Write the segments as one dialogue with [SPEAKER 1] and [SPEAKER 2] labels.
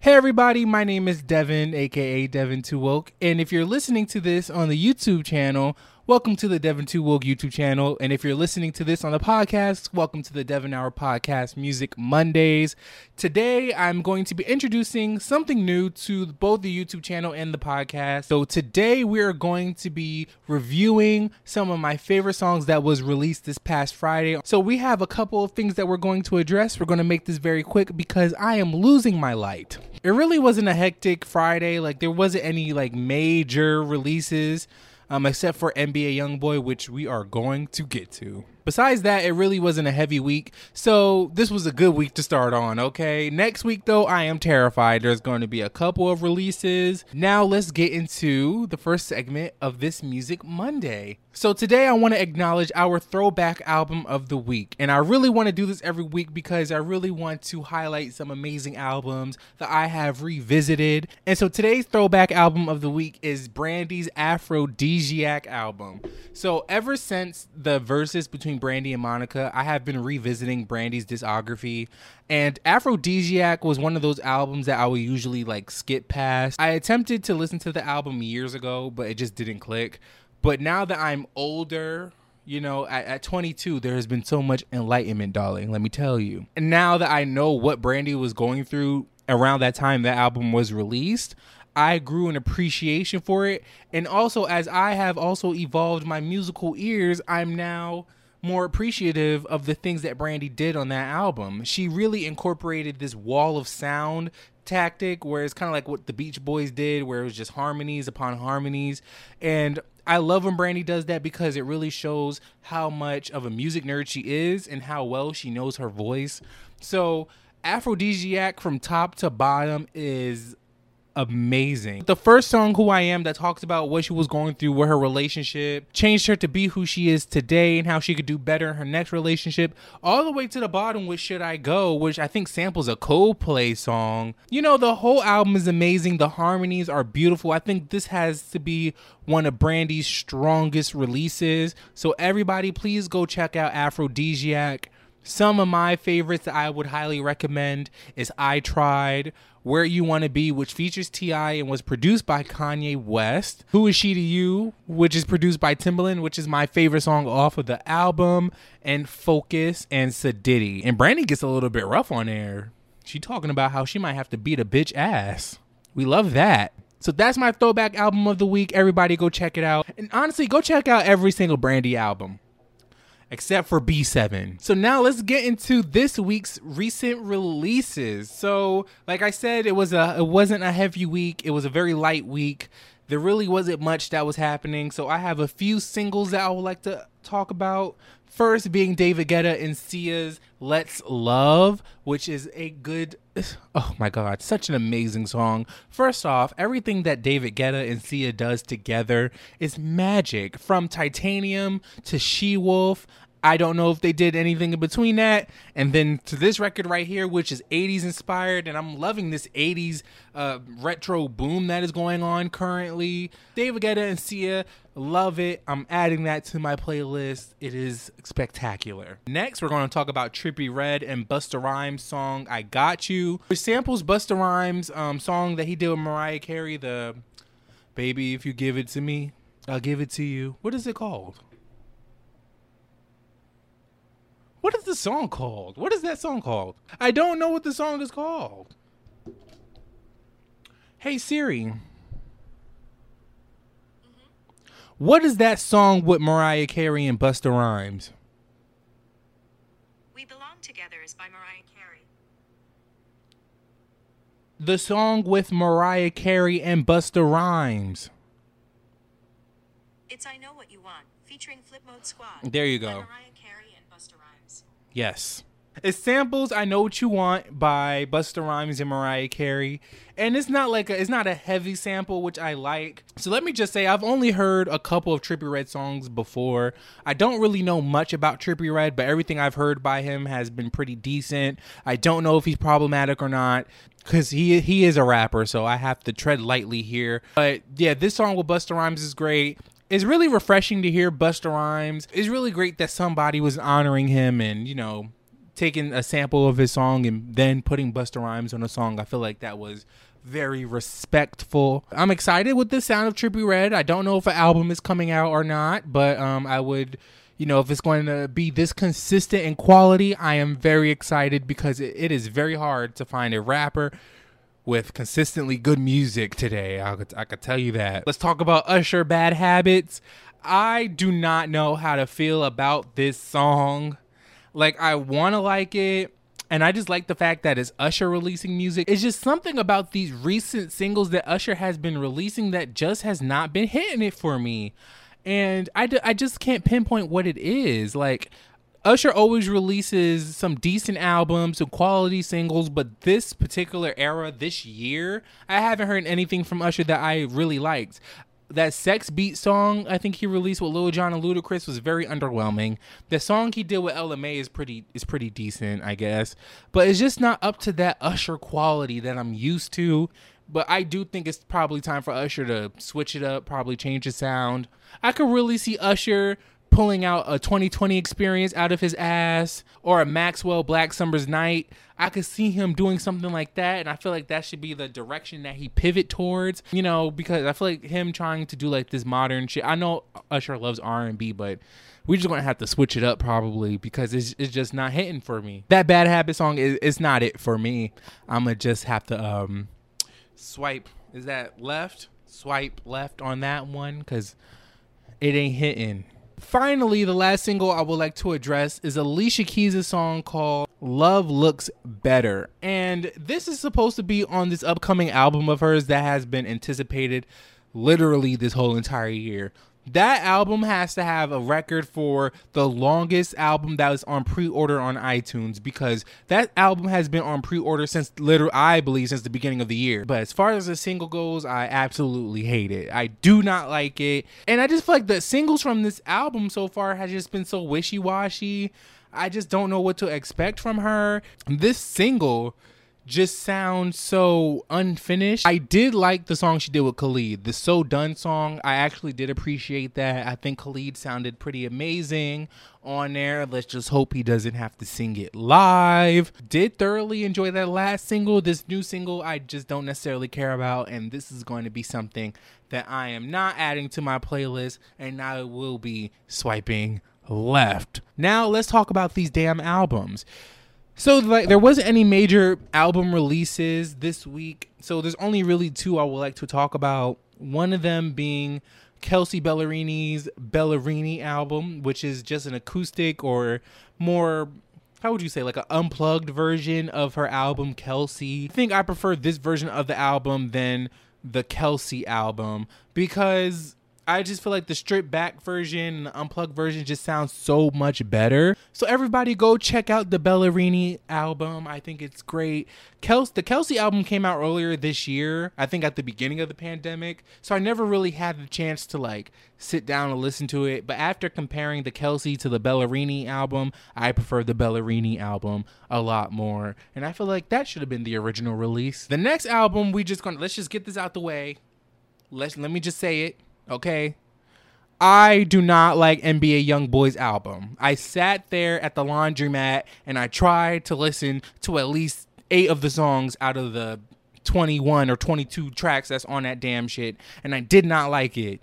[SPEAKER 1] Hey everybody, my name is Devin, aka Devin Too Woke, and if you're listening to this on the YouTube channel, welcome to the Devin Too Woke YouTube channel. And if you're listening to this on the podcast, welcome to the Devin Hour Podcast Music Mondays. Today, I'm going to be introducing something new to both the YouTube channel and the podcast. So today, we are going to be reviewing some of my favorite songs that was released this past Friday. So we have a couple of things that we're going to address. We're going to make this very quick because I am losing my light. It really wasn't a hectic Friday. Like there wasn't any like major releases um, except for NBA YoungBoy, which we are going to get to. Besides that, it really wasn't a heavy week, so this was a good week to start on, okay? Next week, though, I am terrified. There's going to be a couple of releases. Now, let's get into the first segment of this Music Monday. So, today I want to acknowledge our throwback album of the week, and I really want to do this every week because I really want to highlight some amazing albums that I have revisited. And so, today's throwback album of the week is Brandy's Aphrodisiac album. So, ever since the Verzuz between Brandy and Monica, I have been revisiting Brandy's discography. And Aphrodisiac was one of those albums that I would usually like skip past. I attempted to listen to the album years ago, but it just didn't click. But now that I'm older, you know, at, at 22, there has been so much enlightenment, darling. Let me tell you. And now that I know what Brandy was going through around that time that album was released, I grew an appreciation for it. And also, as I have also evolved my musical ears, I'm now more appreciative of the things that Brandy did on that album. She really incorporated this wall of sound tactic where it's kind of like what the Beach Boys did, where it was just harmonies upon harmonies. And I love when Brandy does that because it really shows how much of a music nerd she is and how well she knows her voice. So, Aphrodisiac from top to bottom is amazing. The first song, Who I Am, that talks about what she was going through with her relationship, changed her to be who she is today and how she could do better in her next relationship, all the way to the bottom with Should I Go, which I think samples a Coldplay song. You know, the whole album is amazing. The harmonies are beautiful. I think this has to be one of Brandy's strongest releases. So, everybody, please go check out Aphrodisiac. Some of my favorites that I would highly recommend is I Tried, Where You Want to Be, which features T.I. and was produced by Kanye West. Who Is She to You, which is produced by Timbaland, which is my favorite song off of the album, and Focus and Sadiddy. And Brandy gets a little bit rough on there. She talking about how she might have to beat a bitch ass. We love that. So that's my throwback album of the week. Everybody go check it out. And honestly, go check out every single Brandy album except for B7. So now let's get into this week's recent releases. So, like I said, it was a it wasn't a heavy week. It was a very light week. There really wasn't much that was happening. So I have a few singles that I would like to talk about. First being David Guetta and Sia's Let's Love, which is a good oh my god, such an amazing song. First off, everything that David Guetta and Sia does together is magic. From Titanium to She Wolf, I don't know if they did anything in between that. And then to this record right here, which is 80s inspired. And I'm loving this 80s uh, retro boom that is going on currently. David Guetta and Sia, love it. I'm adding that to my playlist. It is spectacular. Next, we're going to talk about Trippie Redd and Busta Rhymes' song I Got You, which samples Busta Rhymes' um, song that he did with Mariah Carey, the Baby, If You Give It To Me, I'll Give It To You. What is it called? What is the song called? What is that song called? I don't know what the song is called. Hey Siri. Mm-hmm. What is that song with Mariah Carey and Busta Rhymes?
[SPEAKER 2] We Belong Together is by Mariah Carey.
[SPEAKER 1] The song with Mariah Carey and Busta Rhymes.
[SPEAKER 2] It's I Know What You Want, featuring Flipmode Squad.
[SPEAKER 1] There you go.
[SPEAKER 2] Mariah Carey and Busta Rhymes.
[SPEAKER 1] Yes. It samples I Know What You Want by Busta Rhymes and Mariah Carey. And it's not like a, it's not a heavy sample, which I like. So let me just say I've only heard a couple of Trippie Redd songs before. I don't really know much about Trippie Redd, but everything I've heard by him has been pretty decent. I don't know if he's problematic or not. Cause he he is a rapper, so I have to tread lightly here. But yeah, this song with Busta Rhymes is great it's really refreshing to hear Busta Rhymes. It's really great that somebody was honoring him and, you know, taking a sample of his song and then putting Busta Rhymes on a song. I feel like that was very respectful. I'm excited with the sound of Trippie Redd. I don't know if an album is coming out or not, but um, I would, you know, if it's going to be this consistent in quality, I am very excited because it, it is very hard to find a rapper with consistently good music today. I could, I could tell you that. Let's talk about Usher Bad Habits. I do not know how to feel about this song. Like, I want to like it. And I just like the fact that it's Usher releasing music. It's just something about these recent singles that Usher has been releasing that just has not been hitting it for me. And I, d- I just can't pinpoint what it is. Like, Usher always releases some decent albums, some quality singles, but this particular era, this year, I haven't heard anything from Usher that I really liked that SexBeat song I think he released with Lil Jon and Ludacris was very underwhelming. The song he did with Mai is pretty is pretty decent, I guess, but it's just not up to that Usher quality that I'm used to. But I do think it's probably time for Usher to switch it up, probably change the sound. I could really see Usher pulling out a 2020 experience out of his ass or a Maxwell Black Summer's Night. I could see him doing something like that, and I feel like that should be the direction that he pivot towards. You know, because I feel like him trying to do like this modern shit. I know Usher loves R and B, but we're just gonna have to switch it up probably because it's, it's just not hitting for me. That Bad Habit song is it's not it for me. I'm gonna just have to um swipe. Is that left? Swipe left on that one because it ain't hitting. Finally, the last single I would like to address is Alicia Keys' song called Love Looks Better. And this is supposed to be on this upcoming album of hers that has been anticipated literally this whole entire year that album has to have a record for the longest album that was on pre-order on iTunes because that album has been on pre-order since literally I believe since the beginning of the year. But as far as the single goes, I absolutely hate it. I do not like it. And I just feel like the singles from this album so far has just been so wishy-washy. I just don't know what to expect from her. This single just sounds so unfinished. I did like the song she did with Khalid, the So Done song. I actually did appreciate that. I think Khalid sounded pretty amazing on there. Let's just hope he doesn't have to sing it live. Did thoroughly enjoy that last single. This new single, I just don't necessarily care about, and this is going to be something that I am not adding to my playlist, and I will be swiping left. Now, let's talk about these damn albums. So like there wasn't any major album releases this week. So there's only really two I would like to talk about. One of them being Kelsea Ballerini's Ballerini album, which is just an acoustic or more how would you say like an unplugged version of her album Kelsea. I think I prefer this version of the album than the Kelsea album because I just feel like the stripped back version, the unplugged version just sounds so much better. So everybody go check out the Ballerini album. I think it's great. Kels the Kelsea album came out earlier this year, I think at the beginning of the pandemic. So I never really had the chance to like sit down and listen to it. But after comparing the Kelsea to the Ballerini album, I prefer the Ballerini album a lot more. And I feel like that should have been the original release. The next album, we just gonna let's just get this out the way. Let's let me just say it Okay. I do not like NBA YoungBoy's album. I sat there at the laundromat and I tried to listen to at least eight of the songs out of the 21 or 22 tracks that's on that damn shit, and I did not like it.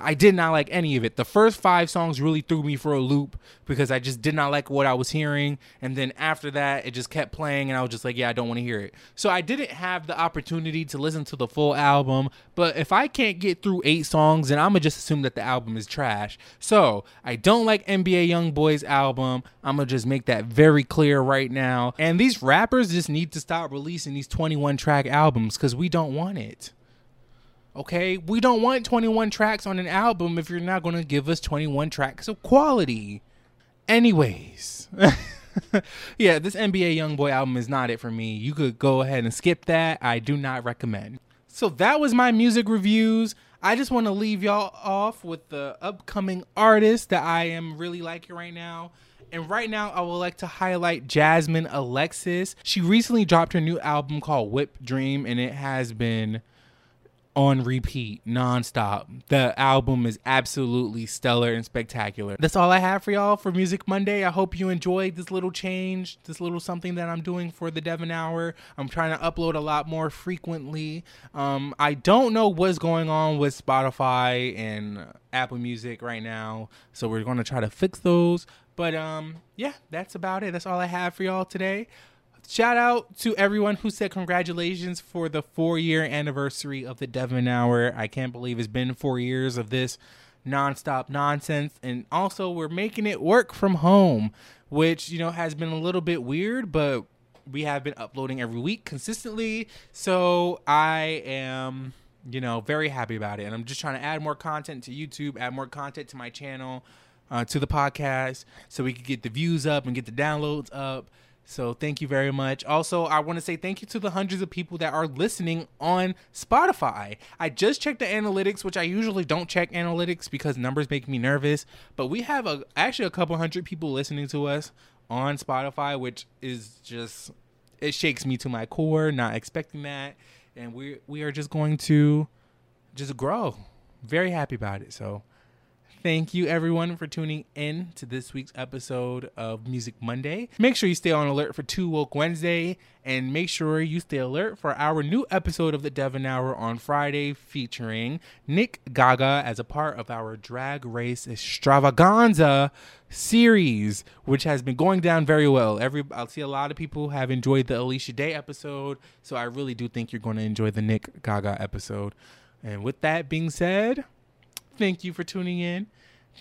[SPEAKER 1] I did not like any of it. The first five songs really threw me for a loop because I just did not like what I was hearing. And then after that, it just kept playing, and I was just like, yeah, I don't want to hear it. So I didn't have the opportunity to listen to the full album. But if I can't get through eight songs, then I'm going to just assume that the album is trash. So I don't like NBA YoungBoy's album. I'm going to just make that very clear right now. And these rappers just need to stop releasing these 21 track albums because we don't want it. Okay, we don't want 21 tracks on an album if you're not going to give us 21 tracks of quality. Anyways, yeah, this NBA YoungBoy album is not it for me. You could go ahead and skip that. I do not recommend. So that was my music reviews. I just want to leave y'all off with the upcoming artist that I am really liking right now. And right now, I would like to highlight Jasmine Alexis. She recently dropped her new album called Whip Dream, and it has been on repeat, nonstop. The album is absolutely stellar and spectacular. That's all I have for y'all for Music Monday. I hope you enjoyed this little change, this little something that I'm doing for the Devon Hour. I'm trying to upload a lot more frequently. Um, I don't know what's going on with Spotify and Apple Music right now, so we're going to try to fix those. But um, yeah, that's about it. That's all I have for y'all today. Shout out to everyone who said congratulations for the four year anniversary of the Devon Hour. I can't believe it's been four years of this nonstop nonsense. And also, we're making it work from home, which, you know, has been a little bit weird, but we have been uploading every week consistently. So I am, you know, very happy about it. And I'm just trying to add more content to YouTube, add more content to my channel, uh, to the podcast, so we can get the views up and get the downloads up. So thank you very much. Also, I want to say thank you to the hundreds of people that are listening on Spotify. I just checked the analytics, which I usually don't check analytics because numbers make me nervous. But we have a actually a couple hundred people listening to us on Spotify, which is just it shakes me to my core. Not expecting that, and we we are just going to just grow. Very happy about it. So Thank you, everyone, for tuning in to this week's episode of Music Monday. Make sure you stay on alert for Two Woke Wednesday, and make sure you stay alert for our new episode of the Devon Hour on Friday, featuring Nick Gaga as a part of our Drag Race Extravaganza series, which has been going down very well. Every I'll see a lot of people have enjoyed the Alicia Day episode, so I really do think you're going to enjoy the Nick Gaga episode. And with that being said, thank you for tuning in.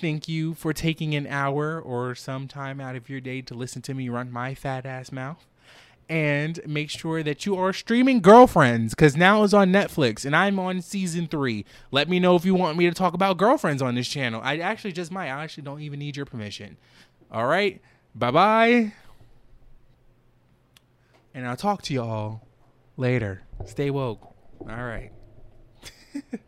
[SPEAKER 1] Thank you for taking an hour or some time out of your day to listen to me run my fat ass mouth. And make sure that you are streaming Girlfriends because now it's on Netflix and I'm on season three. Let me know if you want me to talk about Girlfriends on this channel. I actually just might. I actually don't even need your permission. All right. Bye bye. And I'll talk to y'all later. Stay woke. All right.